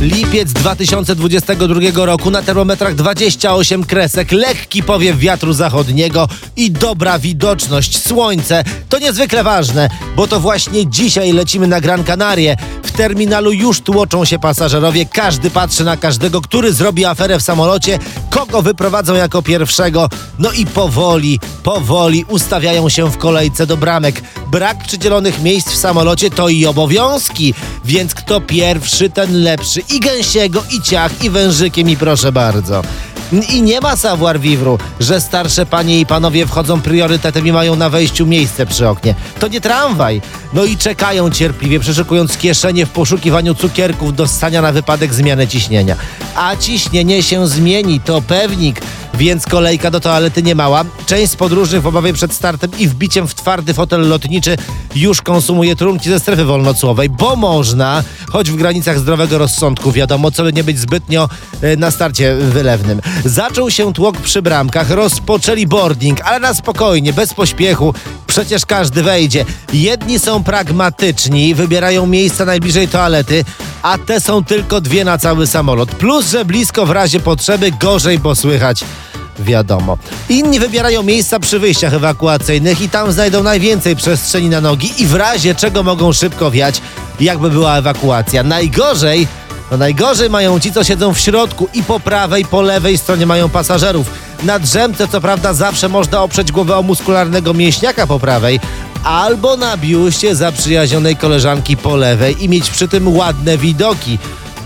Lipiec 2022 roku na termometrach 28 kresek, lekki powiew wiatru zachodniego i dobra widoczność. Słońce to niezwykle ważne, bo to właśnie dzisiaj lecimy na Gran Canaria. W terminalu już tłoczą się pasażerowie, każdy patrzy na każdego, który zrobi aferę w samolocie, kogo wyprowadzą jako pierwszego. No i powoli, powoli ustawiają się w kolejce do bramek. Brak przydzielonych miejsc w samolocie to i obowiązki, więc kto pierwszy, ten lepszy. I gęsiego, i ciach, i wężykiem, i proszę bardzo. I nie ma savoir vivre, że starsze panie i panowie wchodzą priorytetem i mają na wejściu miejsce przy oknie. To nie tramwaj. No i czekają cierpliwie, przeszukując kieszenie w poszukiwaniu cukierków do ssania na wypadek zmiany ciśnienia. A ciśnienie się zmieni, to pewnik więc kolejka do toalety nie mała. Część z podróżnych w obawie przed startem i wbiciem w twardy fotel lotniczy już konsumuje trunki ze strefy wolnocłowej, bo można, choć w granicach zdrowego rozsądku, wiadomo, co by nie być zbytnio e, na starcie wylewnym. Zaczął się tłok przy bramkach, rozpoczęli boarding, ale na spokojnie, bez pośpiechu, przecież każdy wejdzie. Jedni są pragmatyczni, wybierają miejsca najbliżej toalety, a te są tylko dwie na cały samolot. Plus, że blisko w razie potrzeby gorzej, bo słychać wiadomo. Inni wybierają miejsca przy wyjściach ewakuacyjnych i tam znajdą najwięcej przestrzeni na nogi i w razie czego mogą szybko wiać, jakby była ewakuacja. Najgorzej, no najgorzej mają ci, co siedzą w środku i po prawej, po lewej stronie mają pasażerów. Na drzemce co prawda zawsze można oprzeć głowę o muskularnego mięśniaka po prawej, albo na biuście zaprzyjaźnionej koleżanki po lewej i mieć przy tym ładne widoki.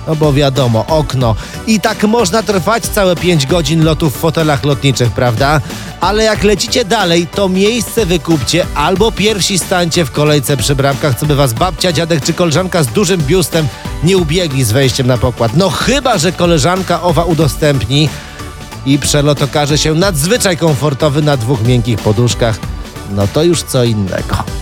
No bo wiadomo, okno. I tak można trwać całe 5 godzin lotu w fotelach lotniczych, prawda? Ale jak lecicie dalej, to miejsce wykupcie albo pierwsi stańcie w kolejce przy bramkach, co by was babcia, dziadek czy koleżanka z dużym biustem nie ubiegli z wejściem na pokład. No chyba, że koleżanka owa udostępni i przelot okaże się nadzwyczaj komfortowy na dwóch miękkich poduszkach. No to już co innego.